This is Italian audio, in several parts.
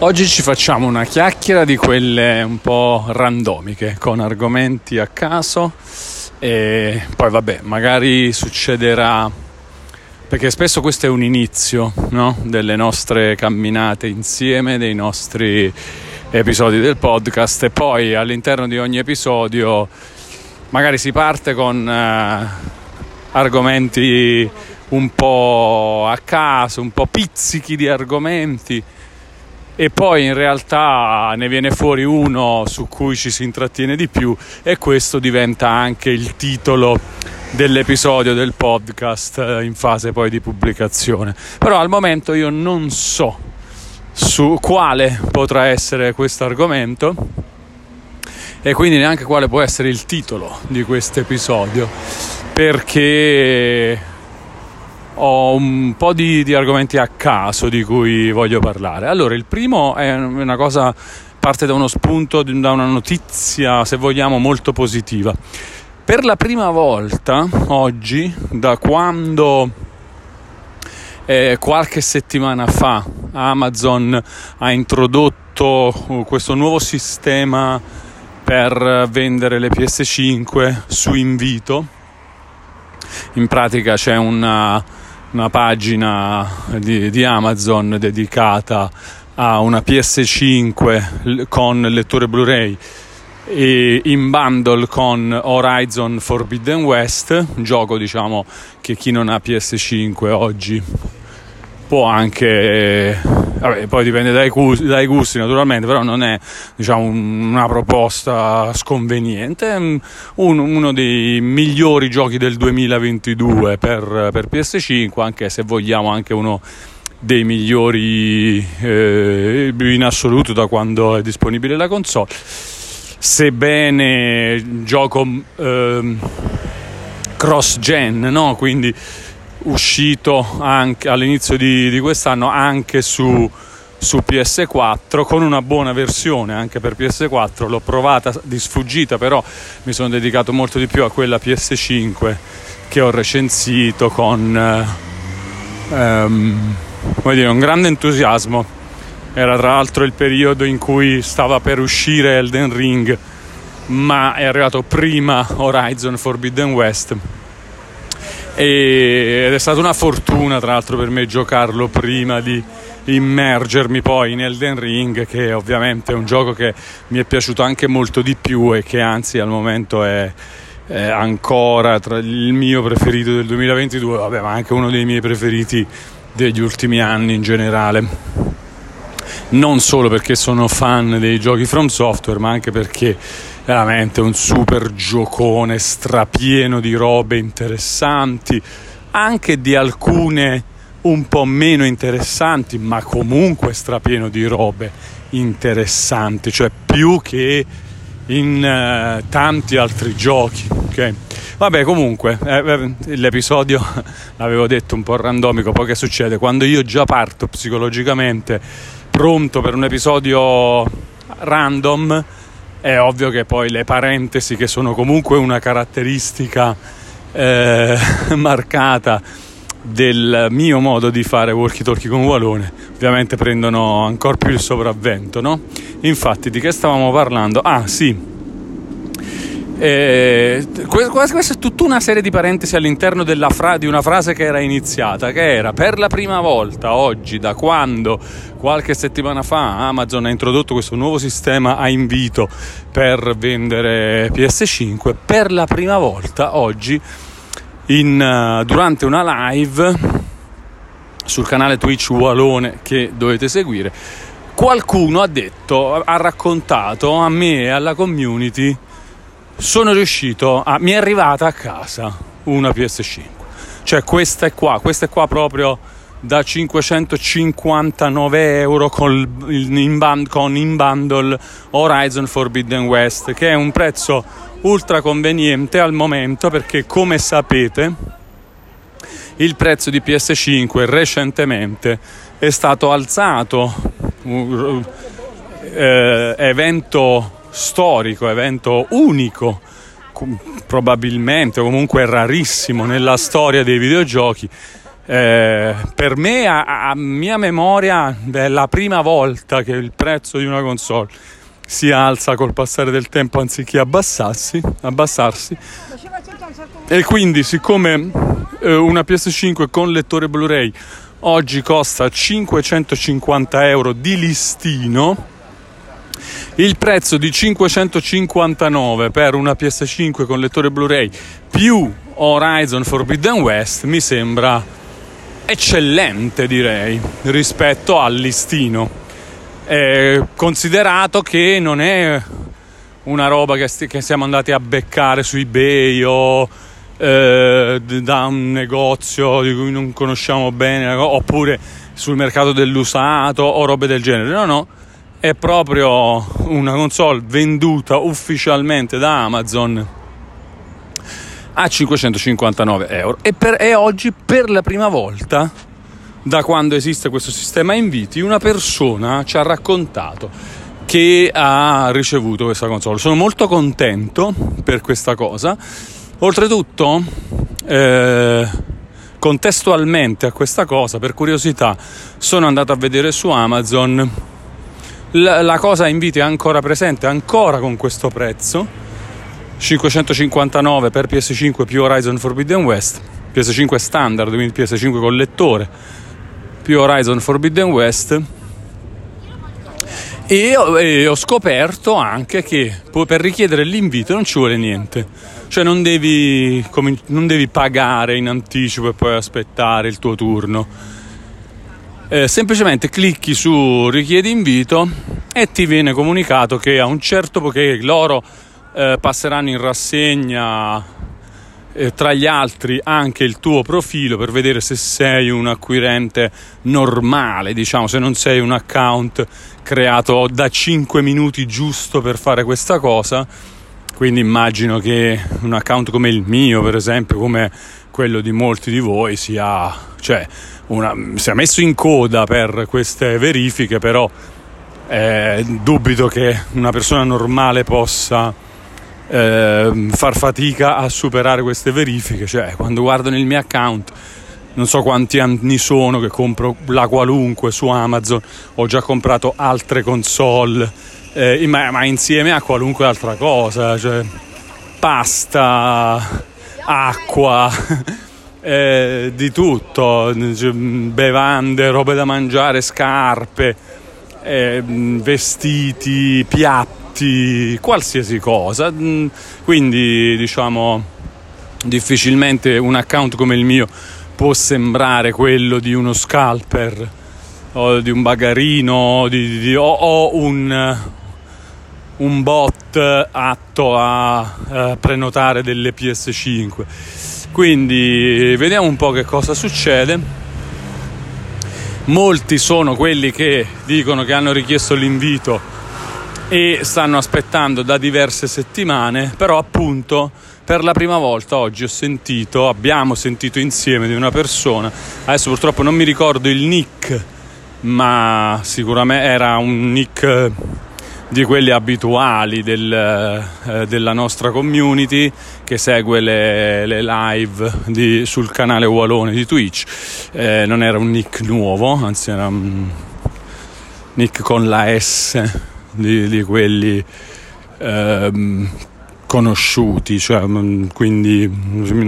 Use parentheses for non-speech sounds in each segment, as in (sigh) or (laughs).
Oggi ci facciamo una chiacchiera di quelle un po' randomiche, con argomenti a caso e poi vabbè, magari succederà perché spesso questo è un inizio no? delle nostre camminate insieme, dei nostri episodi del podcast e poi all'interno di ogni episodio magari si parte con uh, argomenti un po' a caso, un po' pizzichi di argomenti e poi in realtà ne viene fuori uno su cui ci si intrattiene di più e questo diventa anche il titolo dell'episodio del podcast eh, in fase poi di pubblicazione. Però al momento io non so su quale potrà essere questo argomento e quindi neanche quale può essere il titolo di questo episodio perché ho un po' di, di, argomenti a caso di cui voglio parlare. Allora, il primo è una cosa, parte da uno spunto, da una notizia, se vogliamo, molto positiva. Per la prima volta oggi, da quando eh, qualche settimana fa Amazon ha introdotto questo nuovo sistema per vendere le PS5 su invito, in pratica c'è una una pagina di, di Amazon dedicata a una PS5 con lettore Blu-ray e in bundle con Horizon Forbidden West, un gioco diciamo che chi non ha PS5 oggi può anche vabbè, poi dipende dai gusti, dai gusti, naturalmente però non è diciamo, una proposta sconveniente un, uno dei migliori giochi del 2022 per, per PS5 anche se vogliamo anche uno dei migliori eh, in assoluto da quando è disponibile la console sebbene gioco eh, cross gen no? quindi uscito all'inizio di, di quest'anno anche su, su, PS4 con una buona versione anche per PS4 l'ho provata di sfuggita però mi sono dedicato molto di più a quella PS5 che ho recensito con um, dire, un grande entusiasmo. Era tra l'altro il periodo in cui stava per uscire Elden Ring ma è arrivato prima Horizon Forbidden West ed è stata una fortuna tra l'altro per me giocarlo prima di immergermi poi in Elden Ring che ovviamente è un gioco che mi è piaciuto anche molto di più e che anzi al momento è, è ancora il mio preferito del 2022 vabbè ma anche uno dei miei preferiti degli ultimi anni in generale. Non solo perché sono fan dei giochi From Software ma anche perché veramente un super giocone strapieno di robe interessanti, anche di alcune un po' meno interessanti, ma comunque strapieno di robe interessanti, cioè più che in uh, tanti altri giochi. Okay? Vabbè, comunque, eh, eh l'episodio (laughs) l'avevo detto un po' randomico, poi che succede? Quando io già parto psicologicamente pronto per un episodio random, è ovvio che poi le parentesi, che sono comunque una caratteristica eh, (laughs) marcata del mio modo di fare walkie talkie con Walone, ovviamente prendono ancora più il sopravvento, no? Infatti, di che stavamo parlando? Ah, sì, eh, questa è tutta una serie di parentesi all'interno fra- di una frase che era iniziata, che era per la prima volta oggi, da quando qualche settimana fa Amazon ha introdotto questo nuovo sistema a invito per vendere PS5, per la prima volta oggi in, uh, durante una live sul canale Twitch Walone che dovete seguire, qualcuno ha detto, ha raccontato a me e alla community sono riuscito a... mi è arrivata a casa una PS5 cioè questa è qua questa è qua proprio da 559 euro con in, band, con in bundle Horizon Forbidden West che è un prezzo ultra conveniente al momento perché come sapete il prezzo di PS5 recentemente è stato alzato uh, eh, evento storico, evento unico, probabilmente o comunque rarissimo nella storia dei videogiochi, Eh, per me, a, a, mia memoria, è la prima volta che il prezzo di una console si alza col passare del tempo anziché abbassarsi. abbassarsi. E quindi, siccome eh, una PS5 con lettore Blu-ray oggi costa 550 euro di listino, il prezzo di 559 per una PS5 con lettore Blu-ray più Horizon Forbidden West mi sembra eccellente direi rispetto al listino. Eh, considerato che non è una roba che, st- che, siamo andati a beccare su ebay o eh, da un negozio di cui non conosciamo bene oppure sul mercato dell'usato o robe del genere. No no è proprio una console venduta ufficialmente da Amazon a 559 euro e, per, e oggi per la prima volta da quando esiste questo sistema inviti, una persona ci ha raccontato che ha ricevuto questa console. Sono molto contento per questa cosa. Oltretutto, eh, contestualmente a questa cosa, per curiosità, sono andato a vedere su Amazon. La, la cosa inviti è ancora presente, ancora con questo prezzo. 559 per PS5 più Horizon Forbidden West, PS5 standard, quindi PS5 con lettore più Horizon Forbidden West e e ho, scoperto anche che per richiedere l'invito non ci vuole niente, cioè non devi, non devi pagare in anticipo e poi aspettare il tuo turno. Eh, semplicemente clicchi su richiedi invito e ti viene comunicato che a un certo punto loro eh, passeranno in rassegna eh, tra gli altri anche il tuo profilo per vedere se sei un acquirente normale, diciamo, se non sei un account creato da 5 minuti giusto per fare questa cosa. Quindi immagino che un account come il mio, per esempio, come quello di molti di voi, sia, cioè, una, sia messo in coda per queste verifiche, però eh, dubito che una persona normale possa eh, far fatica a superare queste verifiche. Cioè, quando guardo nel mio account, non so quanti anni sono che compro la qualunque su Amazon, ho già comprato altre console, eh, ma, ma, insieme a qualunque altra cosa, cioè pasta, acqua. Eh, di tutto, cioè, bevande, robe da mangiare, scarpe, eh, vestiti, piatti qualsiasi cosa. Mm, quindi diciamo difficilmente un account come il mio può sembrare quello di uno scalper o di un bagarino di, di, o, o un, un, bot atto a, a prenotare delle PS5. Quindi vediamo un po' che cosa succede. Molti sono quelli che dicono che hanno richiesto l'invito e stanno aspettando da diverse settimane, però appunto per la prima volta oggi ho sentito, abbiamo sentito insieme di una persona, adesso purtroppo non mi ricordo il nick, ma sicuramente era un nick di quelli abituali del, eh, della nostra community che segue le, le live di, sul canale Walone di Twitch. Eh, non era un nick nuovo, anzi era un nick con la S di, di quelli ehm, conosciuti, cioè, mm, quindi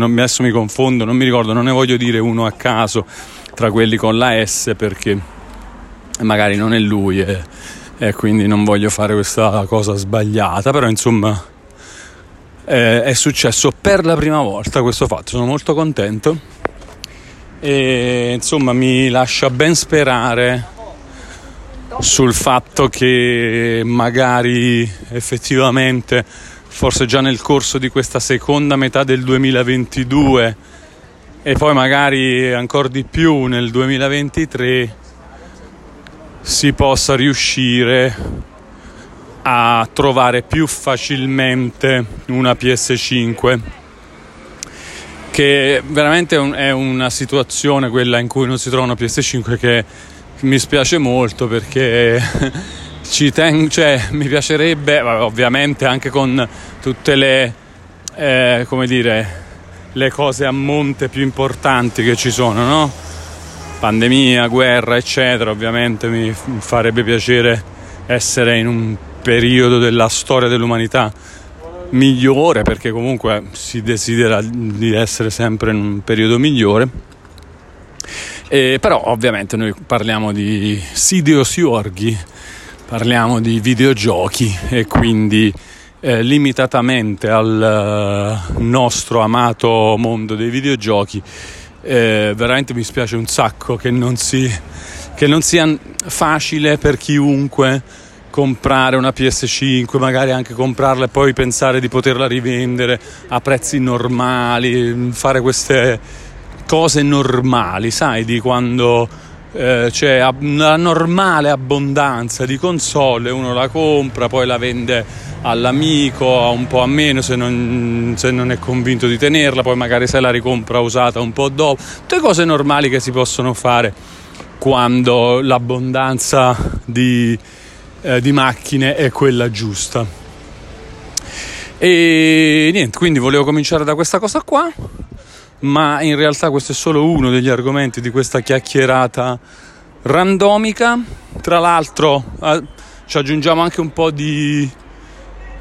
adesso mi confondo, non mi ricordo, non ne voglio dire uno a caso tra quelli con la S perché magari non è lui e, e quindi non voglio fare questa cosa sbagliata, però insomma eh, è successo per la prima volta questo fatto, sono molto contento e insomma mi lascia ben sperare sul fatto che magari effettivamente forse già nel corso di questa seconda metà del 2022 e poi magari ancora di più nel 2023 si possa riuscire a trovare più facilmente una PS5 che veramente è una situazione quella in cui non si trova una PS5 che mi spiace molto perché (laughs) ci tengo, cioè, mi piacerebbe, ovviamente anche con tutte le, eh, come dire, le cose a monte più importanti che ci sono, no? Pandemia, guerra, eccetera, ovviamente mi farebbe piacere essere in un periodo della storia dell'umanità migliore perché comunque si desidera di essere sempre in un periodo migliore. Eh, però ovviamente noi parliamo di Sidious Yorgi parliamo di videogiochi e quindi eh, limitatamente al uh, nostro amato mondo dei videogiochi eh, veramente mi spiace un sacco che non, si, che non sia facile per chiunque comprare una PS5, magari anche comprarla e poi pensare di poterla rivendere a prezzi normali, fare queste cose normali, sai, di quando eh, c'è una normale abbondanza di console, uno la compra, poi la vende all'amico un po' a meno se non, se non, è convinto di tenerla, poi magari se la ricompra usata un po' dopo, tutte cose normali che si possono fare quando l'abbondanza di eh, di macchine è quella giusta. E niente, quindi volevo cominciare da questa cosa qua, ma in realtà questo è solo uno degli argomenti di questa chiacchierata randomica. Tra l'altro eh, ci aggiungiamo anche un po' di,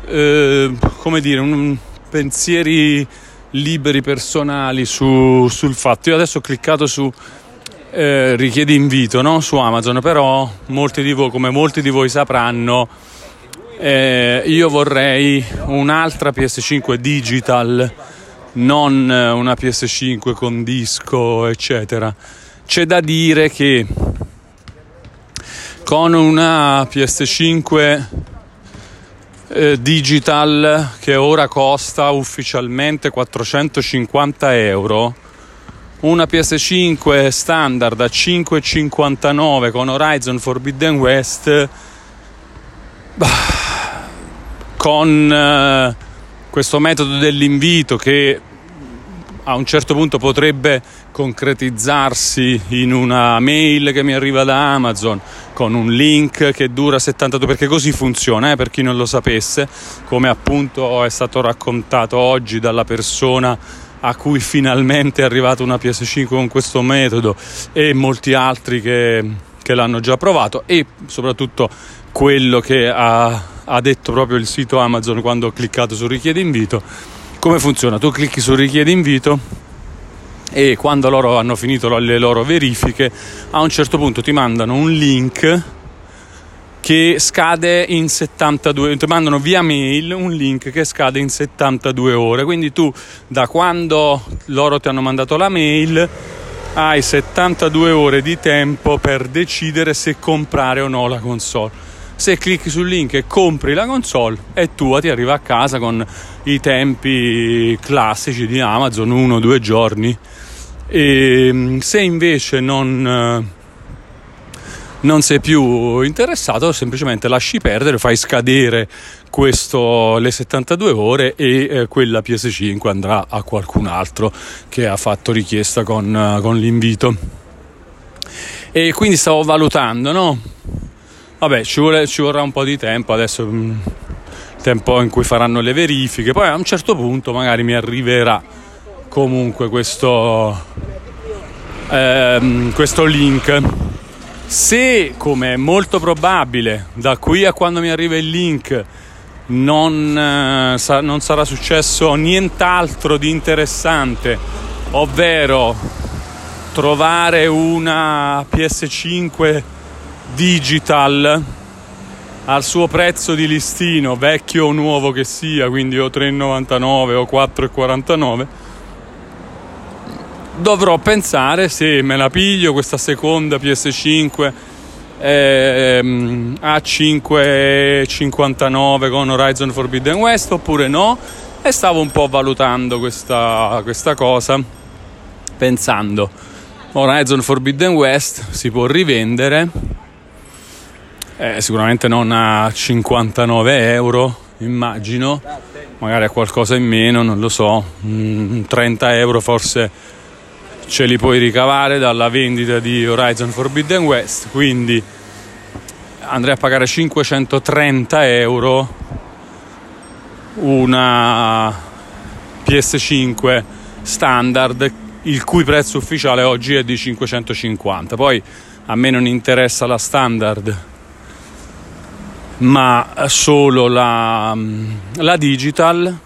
eh, come dire, un, pensieri liberi personali su, sul fatto. Io adesso ho cliccato su eh, richiede invito no? su Amazon, però molti di voi, come molti di voi sapranno, eh, io vorrei un'altra PS5 digital, non una PS5 con disco, eccetera. C'è da dire che con una PS5 eh, digital che ora costa ufficialmente 450 euro una PS5 standard a 5,59 con Horizon Forbidden West con eh, questo metodo dell'invito che a un certo punto potrebbe concretizzarsi in una mail che mi arriva da Amazon con un link che dura 72 perché così funziona eh, per chi non lo sapesse come appunto è stato raccontato oggi dalla persona a cui finalmente è arrivata una PS5 con questo metodo e molti altri che, che l'hanno già provato e soprattutto quello che ha, ha detto proprio il sito Amazon quando ho cliccato su richiedi invito. Come funziona? Tu clicchi su richiedi invito e quando loro hanno finito le loro verifiche a un certo punto ti mandano un link che scade in 72 ti mandano via mail un link che scade in 72 ore quindi tu da quando loro ti hanno mandato la mail hai 72 ore di tempo per decidere se comprare o no la console se clicchi sul link e compri la console è tua ti arriva a casa con i tempi classici di Amazon uno o due giorni e se invece non non sei più interessato, semplicemente lasci perdere, fai scadere questo, le 72 ore e eh, quella PS5 andrà a qualcun altro che ha fatto richiesta con, uh, con l'invito. E quindi stavo valutando, no? Vabbè, ci, vuole, ci vorrà un po' di tempo adesso, mh, mm, tempo in cui faranno le verifiche, poi a un certo punto magari mi arriverà comunque questo, ehm, questo link. Se, come è molto probabile, da qui a quando mi arriva il link non, eh, sa- non sarà successo nient'altro di interessante, ovvero trovare una PS5 digital al suo prezzo di listino, vecchio o nuovo che sia, quindi o 3,99 o 4,49 dovrò pensare se me la piglio questa seconda PS5 ehm, a 5,59 con Horizon Forbidden West oppure no? E stavo un po' valutando questa, questa cosa pensando. Horizon Forbidden West si può rivendere eh, sicuramente non a 59 euro immagino. Magari a qualcosa in meno non lo so. 30 mm, euro forse ce li puoi ricavare dalla vendita di Horizon Forbidden West, quindi andrei a pagare 530 euro una PS5 standard il cui prezzo ufficiale oggi è di 550. Poi a me non interessa la standard, ma solo la, la digital,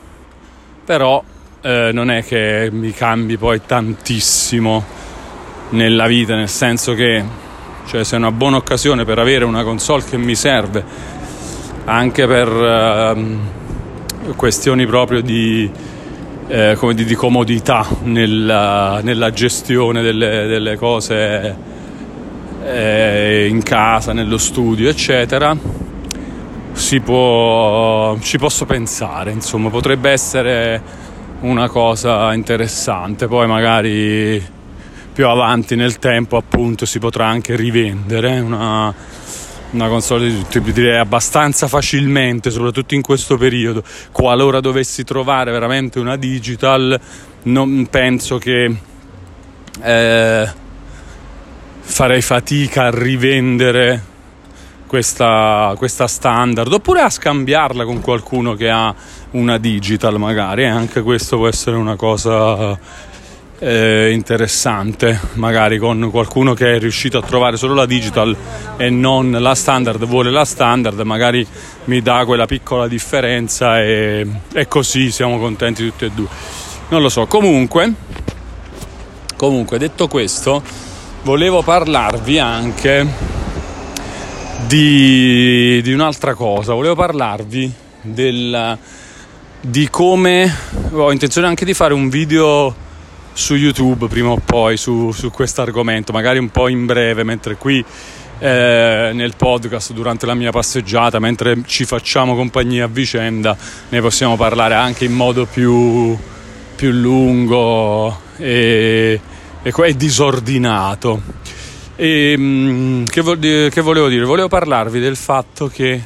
però eh, non è che mi cambi poi tantissimo nella vita, nel senso che cioè, se è una buona occasione per avere una console che mi serve anche per eh, questioni proprio di, eh, di, di comodità nella, nella gestione delle, delle cose eh, in casa, nello studio, eccetera. Si può, ci posso pensare, insomma, potrebbe essere una cosa interessante. Poi magari più avanti nel tempo appunto si potrà anche rivendere una, una console direi abbastanza facilmente soprattutto in questo periodo qualora dovessi trovare veramente una digital non penso che eh, farei fatica a rivendere questa, questa, standard oppure a scambiarla con qualcuno che ha una digital magari, eh, anche questo può essere una cosa eh, interessante, magari con qualcuno che è riuscito a trovare solo la digital e non la standard, vuole la standard, magari mi dà quella piccola differenza e, e così siamo contenti tutti e due. Non lo so, comunque, comunque detto questo, volevo parlarvi anche di, di un'altra cosa, volevo parlarvi del di come ho intenzione anche di fare un video su YouTube prima o poi su, su questo argomento, magari un po' in breve, mentre qui eh, nel podcast durante la mia passeggiata, mentre ci facciamo compagnia a vicenda, ne possiamo parlare anche in modo più, più lungo e, e, e disordinato. E, mm, che, vo- che volevo dire? Volevo parlarvi del fatto che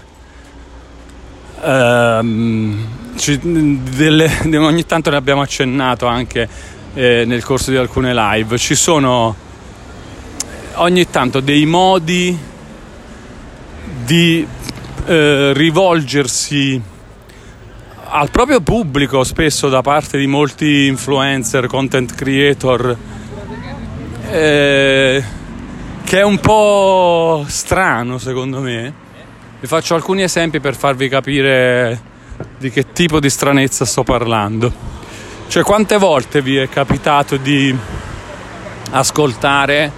ehm, ci, delle, (laughs) ogni tanto ne abbiamo accennato anche eh, nel corso di alcune live. Ci sono ogni tanto dei modi di eh, rivolgersi al proprio pubblico, spesso da parte di molti influencer, content creator, eh, che è un po' strano secondo me. Vi faccio alcuni esempi per farvi capire di che tipo di stranezza sto parlando. Cioè, quante volte vi è capitato di ascoltare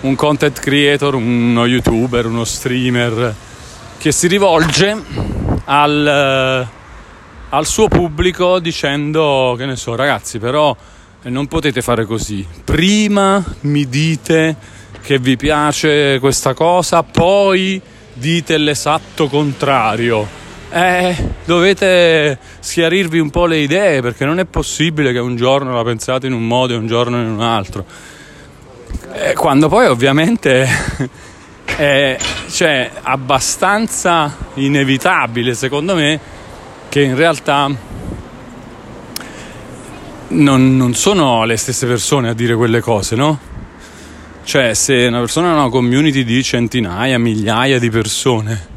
un content creator, uno youtuber, uno streamer che si rivolge al, al suo pubblico dicendo, che ne so, ragazzi, però non potete fare così. Prima mi dite che vi piace questa cosa, poi dite l'esatto contrario. Eh, dovete schiarirvi un po' le idee perché non è possibile che un giorno la pensate in un modo e un giorno in un altro. Eh, quando poi ovviamente (laughs) è cioè, abbastanza inevitabile secondo me che in realtà non, non sono le stesse persone a dire quelle cose, no? Cioè, se una persona ha una community di centinaia, migliaia di persone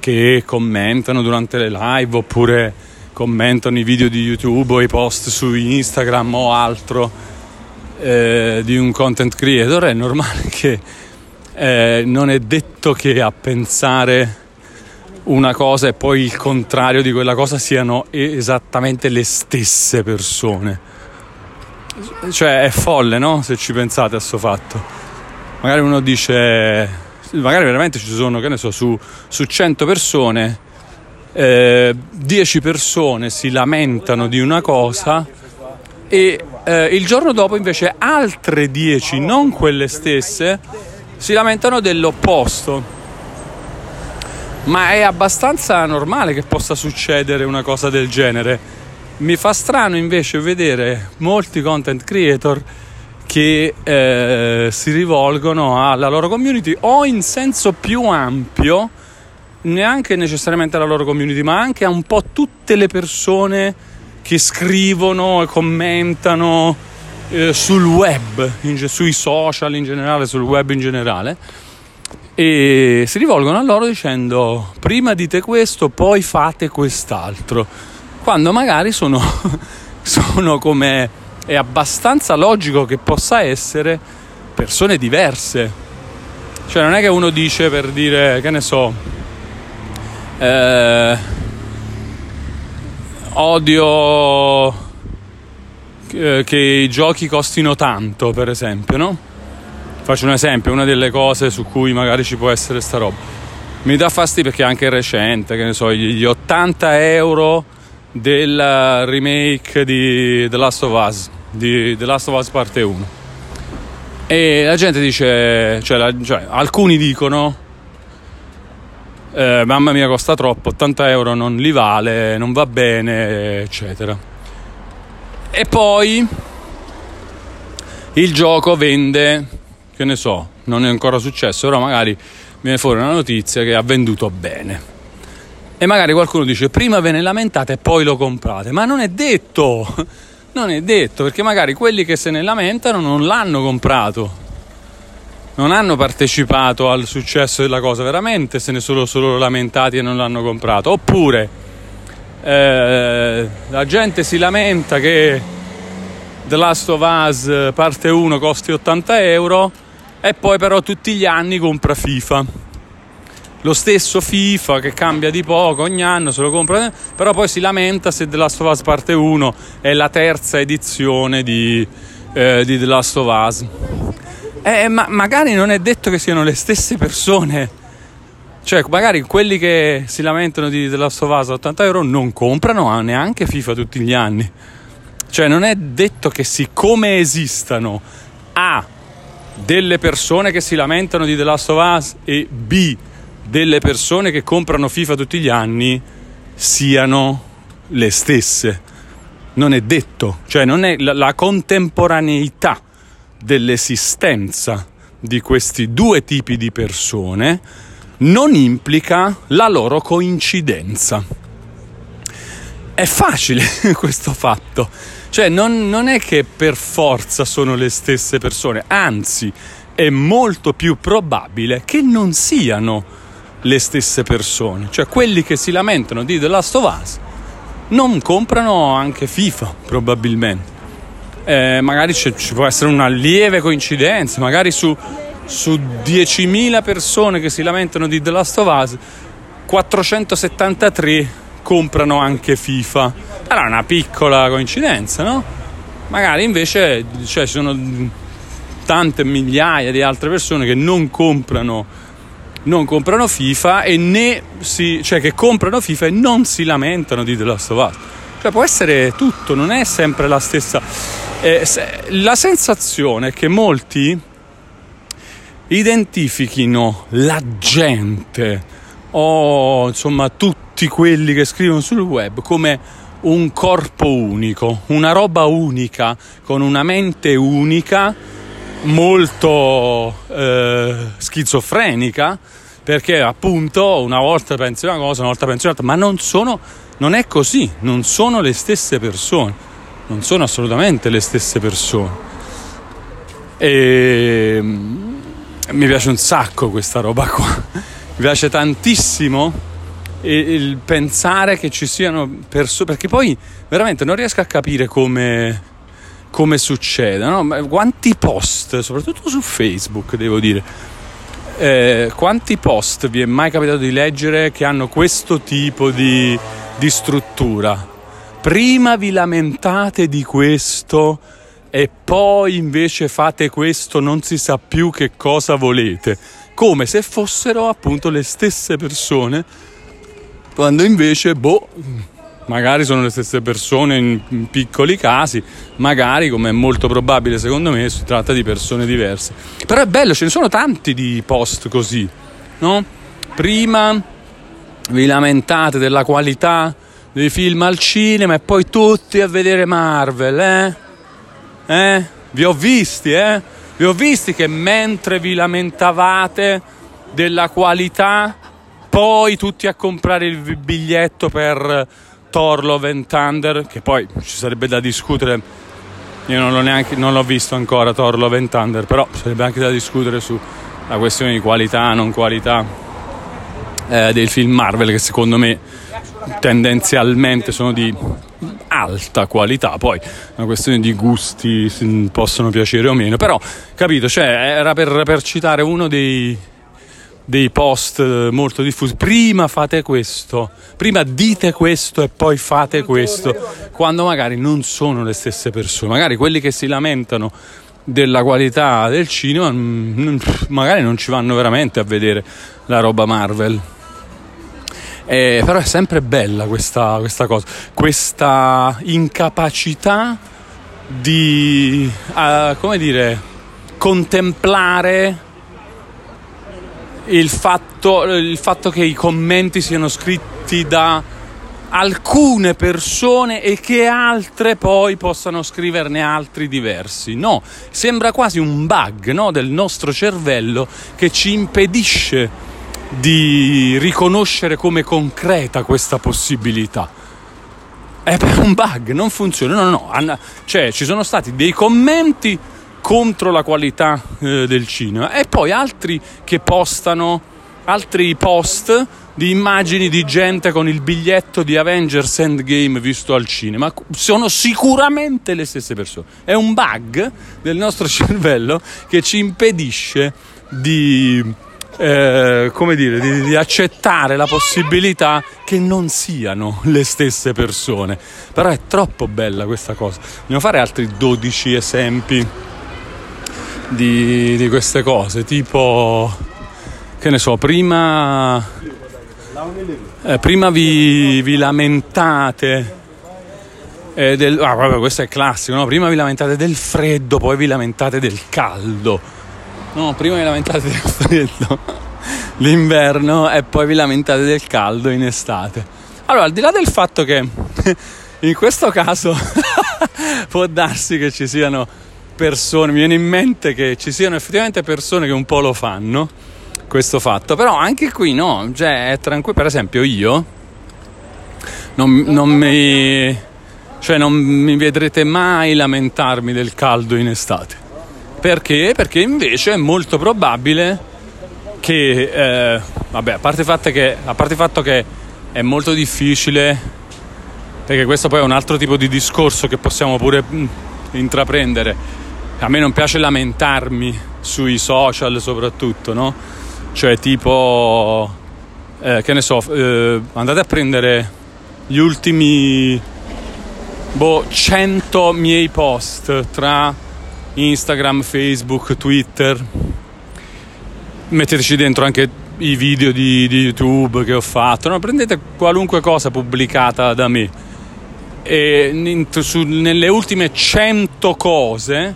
che commentano durante le live oppure commentano i video di YouTube o i post su Instagram o altro eh, di un content creator, è normale che eh, non è detto che a pensare una cosa e poi il contrario di quella cosa siano esattamente le stesse persone. Cioè è folle, no? Se ci pensate a questo fatto magari uno dice, magari veramente ci sono, che ne so, su, su 100 persone, eh, 10 persone si lamentano di una cosa e eh, il giorno dopo invece altre 10, non quelle stesse, si lamentano dell'opposto. Ma è abbastanza normale che possa succedere una cosa del genere. Mi fa strano invece vedere molti content creator che eh, si rivolgono alla loro community o in senso più ampio, neanche necessariamente alla loro community, ma anche a un po' tutte le persone che scrivono e commentano eh, sul web, in, sui social in generale, sul web in generale. E si rivolgono a loro dicendo prima dite questo, poi fate quest'altro. Quando magari sono, (laughs) sono come è abbastanza logico che possa essere persone diverse. Cioè non è che uno dice per dire, che ne so, eh, odio eh, che i giochi costino tanto, per esempio, no? Faccio un esempio, una delle cose su cui magari ci può essere sta roba. Mi dà fastidio perché è anche recente, che ne so, gli 80 euro del remake di The Last of Us, di The Last of Us parte 1. E la gente dice, cioè, la, cioè alcuni dicono, eh, mamma mia costa troppo, 80 euro non li vale, non va bene, eccetera. E poi il gioco vende, che ne so, non è ancora successo, però magari viene fuori una notizia che ha venduto bene. E magari qualcuno dice prima ve ne lamentate e poi lo comprate, ma non è detto, (laughs) non è detto perché magari quelli che se ne lamentano non l'hanno comprato, non hanno partecipato al successo della cosa, veramente se ne sono solo lamentati e non l'hanno comprato. Oppure eh, la gente si lamenta che The Last of Us parte 1 costi 80 euro e poi però tutti gli anni compra FIFA. Lo stesso FIFA che cambia di poco ogni anno, se lo compra, però poi si lamenta se The Last of Us parte 1 è la terza edizione di, eh, di The Last of Us. Eh, ma magari non è detto che siano le stesse persone. Cioè, magari quelli che si lamentano di The Last of Us a 80 euro non comprano neanche FIFA tutti gli anni. Cioè, non è detto che siccome esistano A delle persone che si lamentano di The Last of Us e B delle persone che comprano FIFA tutti gli anni siano le stesse. Non è detto, cioè non è la, la contemporaneità dell'esistenza di questi due tipi di persone non implica la loro coincidenza. È facile (laughs) questo fatto cioè non, non è che per forza sono le stesse persone, anzi è molto più probabile che non siano le stesse persone. Cioè quelli che si lamentano di The Last of Us non comprano anche FIFA probabilmente. Eh, magari ci può essere una lieve coincidenza, magari su, su 10.000 persone che si lamentano di The Last of Us, 473 comprano anche FIFA sarà una piccola coincidenza, no? Magari invece cioè, ci sono tante migliaia di altre persone che non comprano, non comprano FIFA e né si, cioè che comprano FIFA e non si lamentano di The Last of Us. Cioè può essere tutto, non è sempre la stessa. Eh, la sensazione è che molti identifichino la gente o insomma tutti quelli che scrivono sul web come un corpo unico, una roba unica, con una mente unica, molto eh, schizofrenica, perché appunto una volta pensi una cosa, una volta pensi un'altra, ma non sono, non è così, non sono le stesse persone, non sono assolutamente le stesse persone. E mm, mi piace un sacco questa roba qua, mi piace tantissimo il pensare che ci siano persone, perché poi veramente non riesco a capire come, come succeda, no? quanti post, soprattutto su Facebook devo dire, eh, quanti post vi è mai capitato di leggere che hanno questo tipo di, di struttura? Prima vi lamentate di questo e poi invece fate questo, non si sa più che cosa volete, come se fossero appunto le stesse persone quando invece, boh, magari sono le stesse persone in, piccoli casi, magari, come è molto probabile secondo me, si tratta di persone diverse. Però è bello, ce ne sono tanti di post così, no? Prima vi lamentate della qualità dei film al cinema e poi tutti a vedere Marvel, eh? Eh? Vi ho visti, eh? Vi ho visti che mentre vi lamentavate della qualità poi tutti a comprare il biglietto per Thor Love and Thunder, che poi ci sarebbe da discutere. Io non l'ho, neanche, non l'ho visto ancora Thor Love and Thunder, però sarebbe anche da discutere sulla questione di qualità, non qualità eh, del film Marvel, che secondo me tendenzialmente sono di alta qualità, poi una questione di gusti possono piacere o meno, però capito, cioè era per, per citare uno dei, dei post molto diffusi. Prima fate questo, prima dite questo e poi fate questo, quando magari non sono le stesse persone, magari quelli che si lamentano della qualità del cinema magari non ci vanno veramente a vedere la roba Marvel. Eh, però è sempre bella questa, questa cosa, questa incapacità di, uh, come dire, contemplare il fatto, il fatto che i commenti siano scritti da alcune persone e che altre poi possano scriverne altri diversi. No, sembra quasi un bug no, del nostro cervello che ci impedisce di riconoscere come concreta questa possibilità. È un bug, non funziona. No, no, no. Cioè, ci sono stati dei commenti contro la qualità eh, del cinema e poi altri che postano altri post di immagini di gente con il biglietto di Avengers Endgame visto al cinema sono sicuramente le stesse persone è un bug del nostro (laughs) cervello che ci impedisce di eh, come dire, di, di, accettare la possibilità che non siano le stesse persone. Però è troppo bella questa cosa. Dobbiamo fare altri 12 esempi di, di queste cose, tipo, che ne so, prima, eh, prima vi, vi, lamentate. Eh, del, ah, vabbè, questo è classico, no? prima vi lamentate del freddo, poi vi lamentate del caldo. No, prima vi lamentate del freddo, (laughs) l'inverno e poi vi lamentate del caldo in estate. Allora, al di là del fatto che (laughs) in questo caso (laughs) può darsi che ci siano persone, mi viene in mente che ci siano effettivamente persone che un po' lo fanno, questo fatto, però anche qui no, cioè è tranquillo, per esempio io non, non mi, cioè non mi vedrete mai lamentarmi del caldo in estate. Perché? Perché invece è molto probabile che, eh, vabbè, a parte, che, a parte il fatto che è molto difficile, perché questo poi è un altro tipo di discorso che possiamo pure mm, intraprendere, a me non piace lamentarmi sui social soprattutto, no? Cioè tipo, eh, che ne so, eh, andate a prendere gli ultimi, boh, 100 miei post tra Instagram, Facebook, Twitter. Metteteci dentro anche i video di, di YouTube che ho fatto, no? prendete qualunque cosa pubblicata da me. E su, nelle ultime 100 cose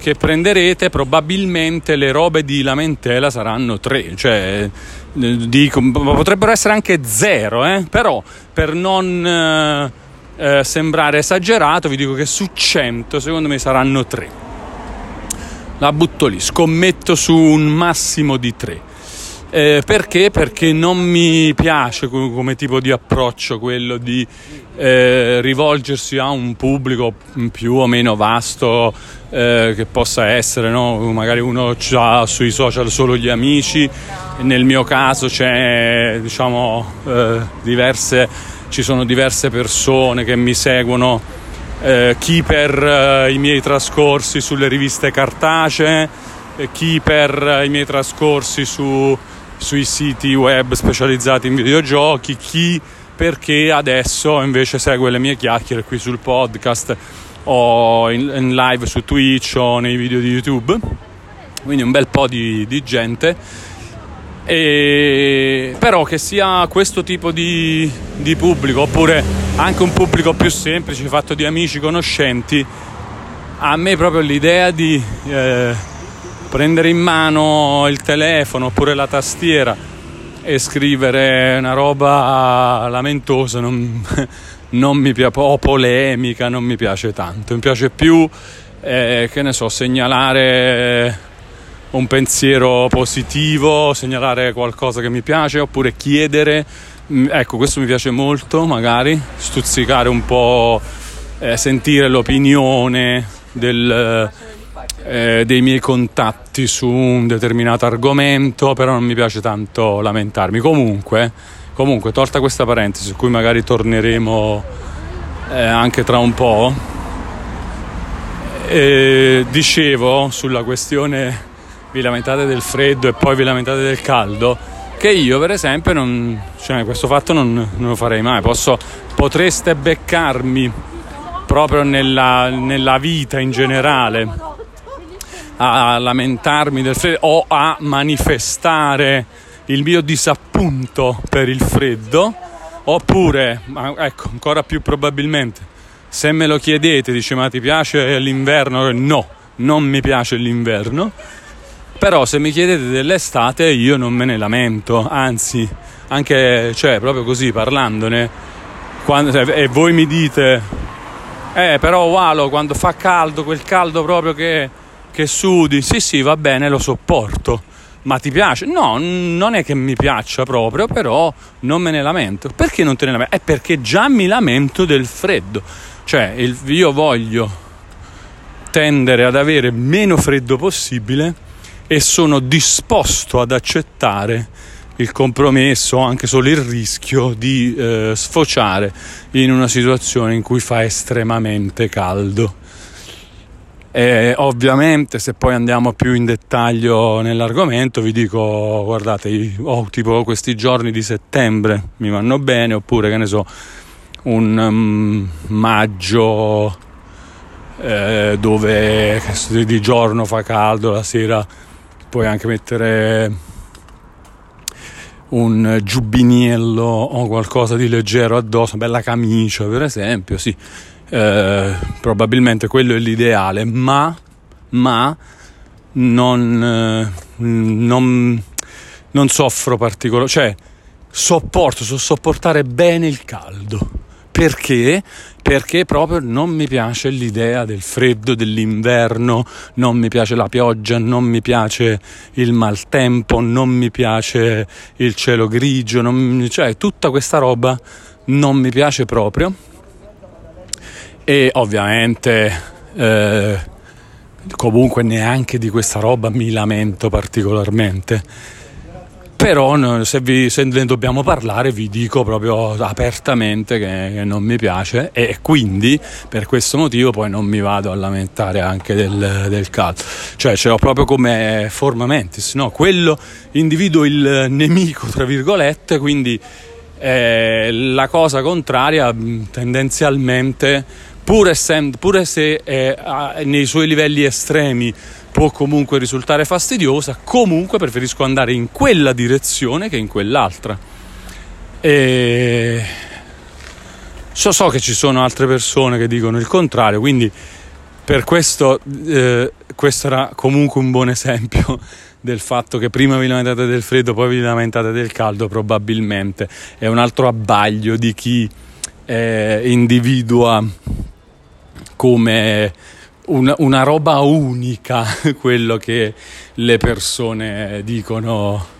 che prenderete probabilmente le robe di lamentela saranno tre, cioè dico, potrebbero essere anche zero, eh? però per non eh, eh, sembrare esagerato vi dico che su 100 secondo me saranno tre. La butto lì, scommetto su un massimo di tre. Eh, perché? Perché non mi piace come tipo di approccio quello di eh, rivolgersi a un pubblico più o meno vasto eh, che possa essere, no? magari uno ha sui social solo gli amici, nel mio caso diciamo eh, diverse, ci sono diverse persone che mi seguono, eh, chi per eh, i miei trascorsi sulle riviste cartacee, chi per i miei trascorsi su sui siti web specializzati in videogiochi, chi perché adesso invece segue le mie chiacchiere qui sul podcast o in, in live su Twitch o nei video di YouTube. Quindi un bel po' di, di gente. E, però che sia questo tipo di, di, pubblico oppure anche un pubblico più semplice fatto di amici conoscenti a me proprio l'idea di eh, prendere in mano il telefono oppure la tastiera e scrivere una roba lamentosa non, (laughs) non mi piace, o polemica, non mi piace tanto. Mi piace più, eh, che ne so, segnalare un pensiero positivo, segnalare qualcosa che mi piace oppure chiedere. Mm, ecco, questo mi piace molto, magari stuzzicare un po', eh, sentire l'opinione del eh, dei miei contatti su un determinato argomento, però non mi piace tanto lamentarmi. Comunque, comunque tolta questa parentesi su cui magari torneremo eh, anche tra un po'. E dicevo sulla questione vi lamentate del freddo e poi vi lamentate del caldo che io per esempio non, cioè, questo fatto non, non, lo farei mai Posso, potreste beccarmi proprio nella, nella vita in generale a lamentarmi del freddo o a manifestare il mio disappunto per il freddo oppure ecco ancora più probabilmente se me lo chiedete dice ma ti piace l'inverno? No non mi piace l'inverno. Però se mi chiedete dell'estate io non me ne lamento, anzi, anche cioè, proprio così parlandone, quando, e voi mi dite, eh però Walo quando fa caldo, quel caldo proprio che, che sudi, sì sì va bene, lo sopporto. Ma ti piace? No, non è che mi piaccia proprio, però non me ne lamento. Perché non te ne lamenti? È perché già mi lamento del freddo. Cioè, il, io voglio tendere ad avere meno freddo possibile e sono disposto ad accettare il compromesso, anche solo il rischio di eh, sfociare in una situazione in cui fa estremamente caldo. E ovviamente se poi andiamo più in dettaglio nell'argomento vi dico guardate ho tipo questi giorni di settembre mi vanno bene oppure che ne so un um, maggio eh, dove di giorno fa caldo la sera puoi anche mettere un giubbiniello o qualcosa di leggero addosso, bella camicia per esempio, sì, eh, probabilmente quello è l'ideale, ma, ma non, eh, non, non soffro particolarmente, cioè sopporto, so sopportare bene il caldo perché? Perché proprio non mi piace l'idea del freddo, dell'inverno, non mi piace la pioggia, non mi piace il maltempo, non mi piace il cielo grigio, non, cioè tutta questa roba non mi piace proprio. E ovviamente eh, comunque neanche di questa roba mi lamento particolarmente però se, vi, se, ne dobbiamo parlare vi dico proprio apertamente che, che, non mi piace e quindi per questo motivo poi non mi vado a lamentare anche del, del caldo cioè ce l'ho proprio come forma mentis no? quello individuo il nemico tra virgolette quindi eh, la cosa contraria tendenzialmente pur, essendo, pur se eh, nei suoi livelli estremi può comunque risultare fastidiosa, comunque preferisco andare in quella direzione che in quell'altra. E so, so che ci sono altre persone che dicono il contrario, quindi per questo eh, questo era comunque un buon esempio (laughs) del fatto che prima vi lamentate del freddo, poi vi lamentate del caldo, probabilmente è un altro abbaglio di chi eh, individua come una, una roba unica (laughs) quello che le persone dicono.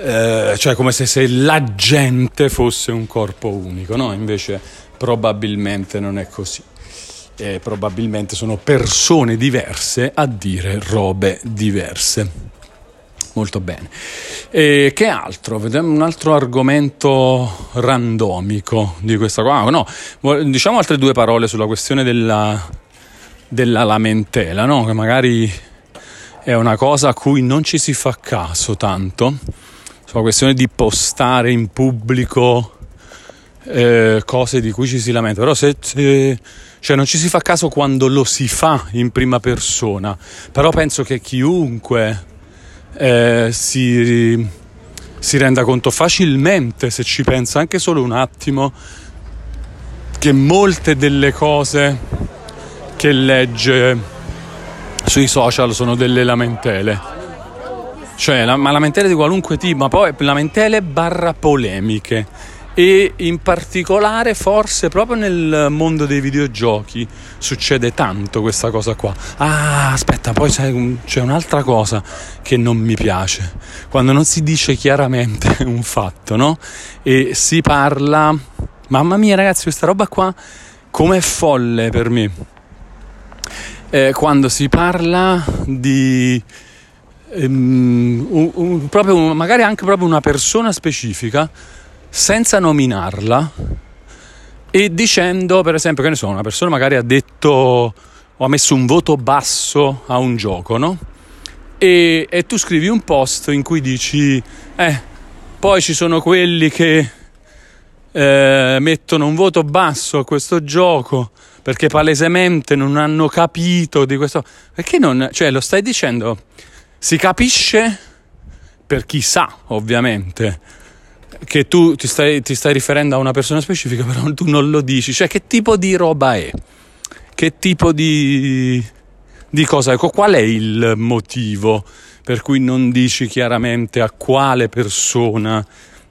Eh, cioè come se, se, la gente fosse un corpo unico, no? Invece probabilmente non è così. E probabilmente sono persone diverse a dire robe diverse. Molto bene. E che altro? Vediamo un altro argomento randomico di questa qua. No, diciamo altre due parole sulla questione della della lamentela, no? che magari è una cosa a cui non ci si fa caso tanto, sulla questione di postare in pubblico eh, cose di cui ci si lamenta, però se, se, cioè non ci si fa caso quando lo si fa in prima persona, però penso che chiunque eh, si, si renda conto facilmente, se ci pensa anche solo un attimo, che molte delle cose che legge sui social sono delle lamentele. Cioè, ma lamentele di qualunque tipo, ma poi lamentele barra polemiche. E in particolare, forse proprio nel mondo dei videogiochi succede tanto questa cosa qua. Ah, aspetta, poi c'è un'altra cosa che non mi piace. Quando non si dice chiaramente (laughs) un fatto, no? E si parla. Mamma mia, ragazzi, questa roba qua com'è folle per me eh, quando si parla di um, un, un, proprio, magari anche proprio una persona specifica senza nominarla e dicendo, per esempio, che ne so, una persona magari ha detto o ha messo un voto basso a un gioco, no? E, e tu scrivi un post in cui dici, eh, poi ci sono quelli che eh, mettono un voto basso a questo gioco perché palesemente non hanno capito di questo. Perché non. Cioè, lo stai dicendo? Si capisce per chi sa, ovviamente, che tu ti stai, ti stai riferendo a una persona specifica, però tu non lo dici. Cioè, che tipo di roba è? Che tipo di, di cosa? Ecco, qual è il motivo per cui non dici chiaramente a quale persona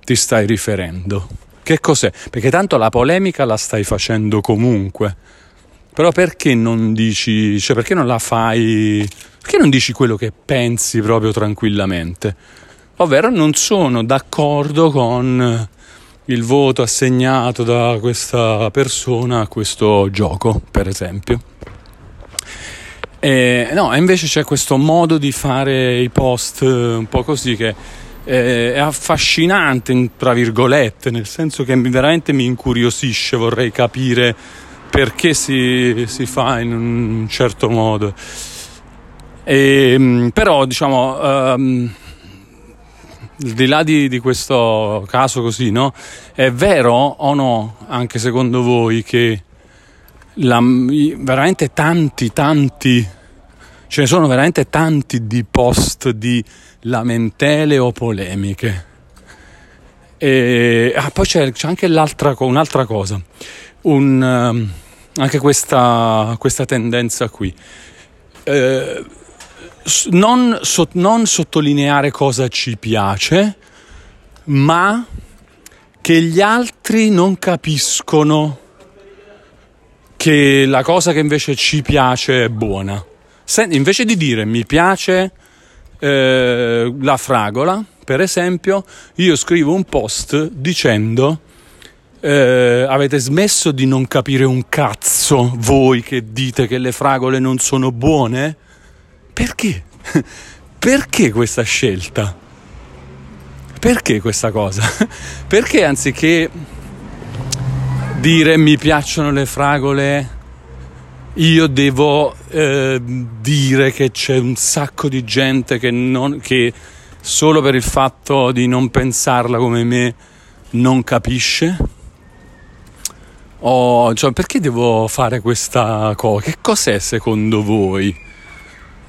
ti stai riferendo? Che cos'è? Perché tanto la polemica la stai facendo comunque. Però perché non dici, cioè perché non la fai, perché non dici quello che pensi proprio tranquillamente? Ovvero non sono d'accordo con il voto assegnato da questa persona a questo gioco, per esempio. E, no, invece c'è questo modo di fare i post un po' così che eh, è affascinante, tra virgolette, nel senso che veramente mi incuriosisce, vorrei capire perché si, si fa in un certo modo. E, ehm, però diciamo, um, al di là di, di, questo caso così, no? È vero o no, anche secondo voi, che la, veramente tanti, tanti, ce ne sono veramente tanti di post di lamentele o polemiche. E, ah, poi c'è, c'è anche un'altra cosa un, ehm, anche questa, questa, tendenza qui. Eh, non, so, non sottolineare cosa ci piace, ma che gli altri non capiscono che la cosa che invece ci piace è buona. Se, invece di dire mi piace eh, la fragola, per esempio, io scrivo un post dicendo eh, avete smesso di non capire un cazzo voi che dite che le fragole non sono buone? Perché? (laughs) Perché questa scelta? Perché questa cosa? (laughs) Perché anziché dire mi piacciono le fragole, io devo eh, dire che c'è un sacco di gente che, non, che solo per il fatto di non pensarla come me non capisce? Oh, cioè, perché devo fare questa cosa? Che cos'è secondo voi?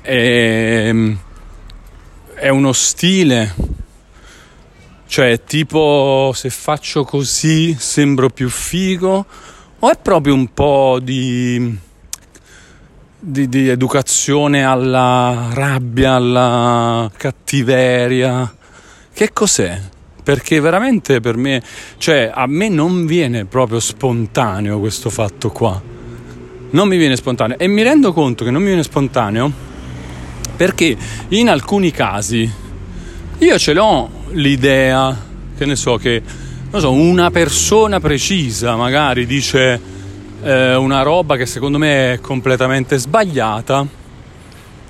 È, ehm, è uno stile? Cioè, tipo, se faccio così sembro più figo? O è proprio un po' di, di, di educazione alla rabbia, alla cattiveria? Che cos'è? perché veramente per me, cioè a me non viene proprio spontaneo questo fatto qua. Non mi viene spontaneo e mi rendo conto che non mi viene spontaneo perché in alcuni casi io ce l'ho l'idea, che ne so, che so, una persona precisa magari dice eh, una roba che secondo me è completamente sbagliata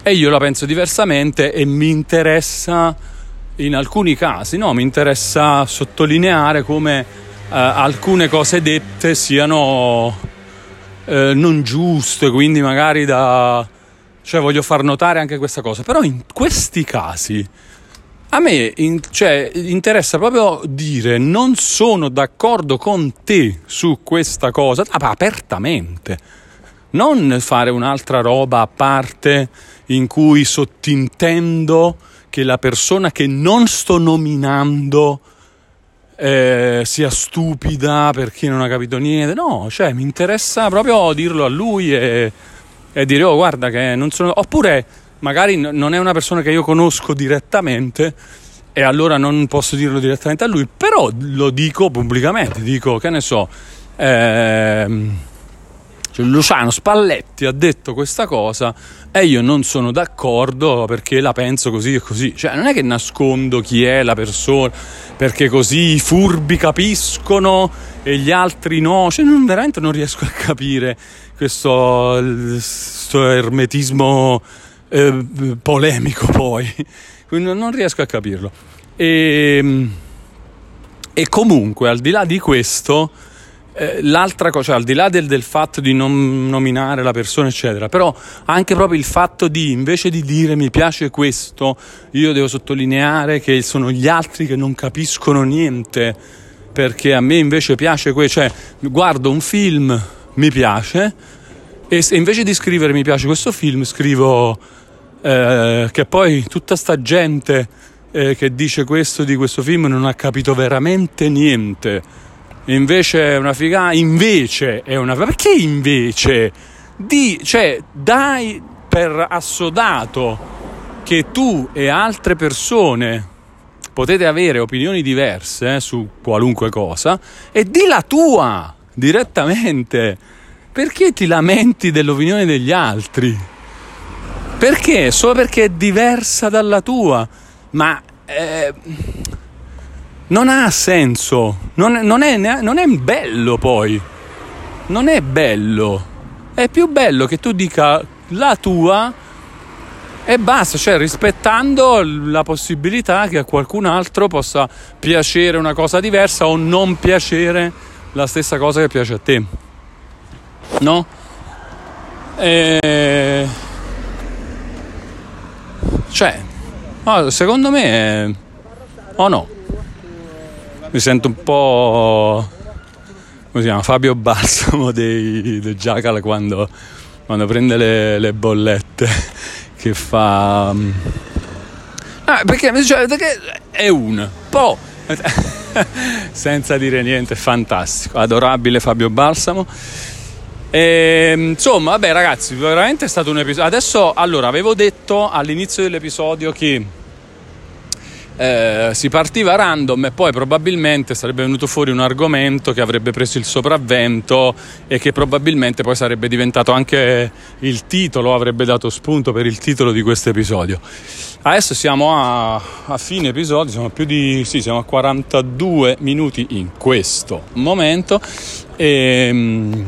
e io la penso diversamente e mi interessa in alcuni casi no, mi interessa sottolineare come eh, alcune cose dette siano eh, non giuste, quindi magari da... cioè voglio far notare anche questa cosa, però in questi casi a me in, cioè, interessa proprio dire non sono d'accordo con te su questa cosa, apertamente, non fare un'altra roba a parte in cui sottintendo che la persona che non sto nominando eh, sia stupida perché non ha capito niente. No, cioè mi interessa proprio dirlo a lui e, e dire oh guarda che non sono... Oppure magari non è una persona che io conosco direttamente e allora non posso dirlo direttamente a lui, però lo dico pubblicamente, dico che ne so... Ehm, cioè, Luciano Spalletti ha detto questa cosa e io non sono d'accordo perché la penso così e così. Cioè, non è che nascondo chi è la persona perché così i furbi capiscono e gli altri no. Cioè, non, veramente non riesco a capire questo, questo ermetismo eh, polemico poi. Quindi non riesco a capirlo. E, e comunque, al di là di questo eh, l'altra cosa, cioè, al di là del, del, fatto di non nominare la persona, eccetera, però anche proprio il fatto di invece di dire mi piace questo, io devo sottolineare che sono gli altri che non capiscono niente, perché a me invece piace questo, cioè guardo un film, mi piace, e se invece di scrivere mi piace questo film, scrivo eh, che poi tutta sta gente eh, che dice questo di questo film non ha capito veramente niente. Invece è una figata, invece è una perché invece di cioè dai per assodato che tu e altre persone potete avere opinioni diverse eh, su qualunque cosa e di la tua direttamente perché ti lamenti dell'opinione degli altri? Perché? Solo perché è diversa dalla tua. Ma eh, non ha senso. Non, non, è, non è bello poi. Non è bello. È più bello che tu dica la tua e basta, cioè rispettando la possibilità che a qualcun altro possa piacere una cosa diversa o non piacere la stessa cosa che piace a te. No? E... Cioè, secondo me, o oh no, mi sento un po' come si chiama Fabio Balsamo dei, dei Jackal quando, quando prende le, le, bollette che fa ah, perché, cioè, perché è un po' (laughs) senza dire niente fantastico adorabile Fabio Balsamo e, ehm, insomma, vabbè, ragazzi, veramente è stato un episodio. Adesso, allora, avevo detto all'inizio dell'episodio che eh, si partiva random e poi probabilmente sarebbe venuto fuori un argomento che avrebbe preso il sopravvento e che probabilmente poi sarebbe diventato anche il titolo, avrebbe dato spunto per il titolo di questo episodio. Adesso siamo a, a fine episodio, siamo a più di sì, siamo a 42 minuti in questo momento e ehm,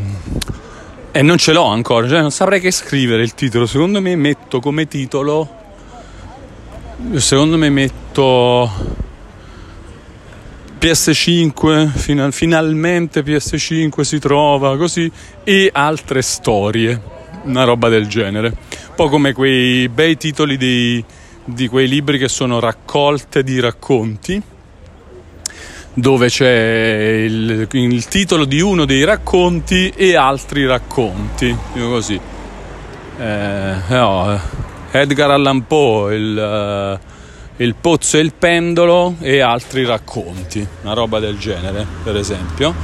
e non ce l'ho ancora, cioè non saprei che scrivere il titolo. Secondo me metto come titolo. Secondo me metto PS5, final, finalmente PS5 si trova così e altre storie, una roba del genere. Un po' come quei bei titoli dei, di quei libri che sono raccolte di racconti dove c'è il, il, titolo di uno dei racconti e altri racconti, così. Eh, no, Edgar Allan Poe, il, uh, il pozzo e il pendolo e altri racconti, una roba del genere, per esempio.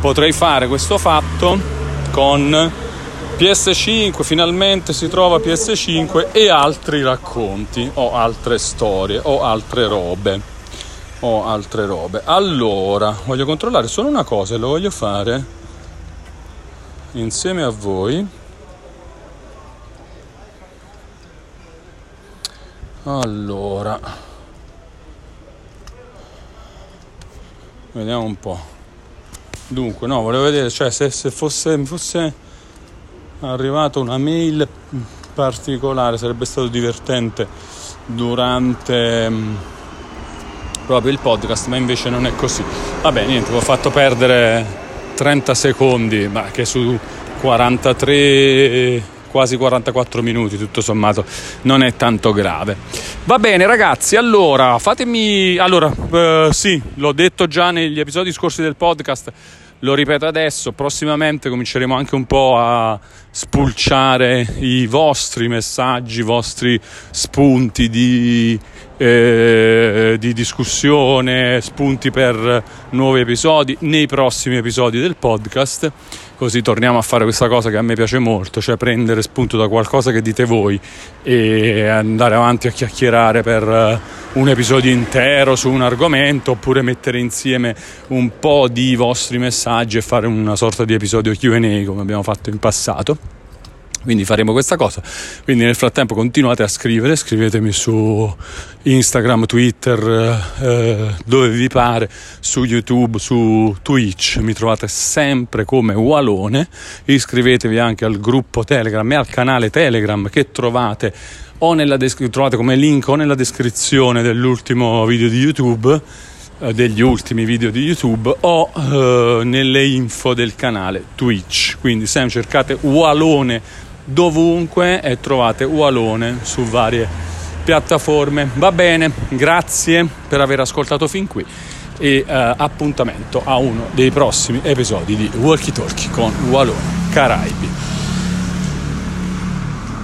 Potrei fare questo fatto con PS5, finalmente si trova PS5 e altri racconti o altre storie o altre robe o altre robe. Allora, voglio controllare solo una cosa e lo voglio fare insieme a voi. Allora, vediamo un po'. Dunque, no, volevo vedere, cioè, se, se fosse, fosse arrivata una mail particolare sarebbe stato divertente durante mm, proprio il podcast, ma invece non è così. Vabbè, niente, vi ho fatto perdere 30 secondi, ma che su 43 quasi 44 minuti tutto sommato non è tanto grave. Va bene ragazzi allora fatemi allora eh, sì l'ho detto già negli episodi scorsi del podcast lo ripeto adesso, prossimamente cominceremo anche un po' a spulciare i vostri messaggi, i vostri spunti di, eh, di discussione, spunti per nuovi episodi nei prossimi episodi del podcast così torniamo a fare questa cosa che a me piace molto, cioè prendere spunto da qualcosa che dite voi e andare avanti a chiacchierare per eh, un episodio intero su un argomento oppure mettere insieme un po' di vostri messaggi e fare una sorta di episodio QA come abbiamo fatto in passato. Quindi faremo questa cosa. Quindi nel frattempo continuate a scrivere, scrivetemi su Instagram, Twitter, eh, dove vi pare, su YouTube, su Twitch, mi trovate sempre come Walone. Iscrivetevi anche al gruppo Telegram e al canale Telegram che trovate o nella descri- trovate come link o nella descrizione dell'ultimo video di YouTube eh, degli ultimi video di YouTube o eh, nelle info del canale Twitch. Quindi se cercate Walone dovunque e trovate Walone su varie piattaforme. Va bene, grazie per aver ascoltato fin qui e eh, appuntamento a uno dei prossimi episodi di Walkie Talkie con Walone Caraibi.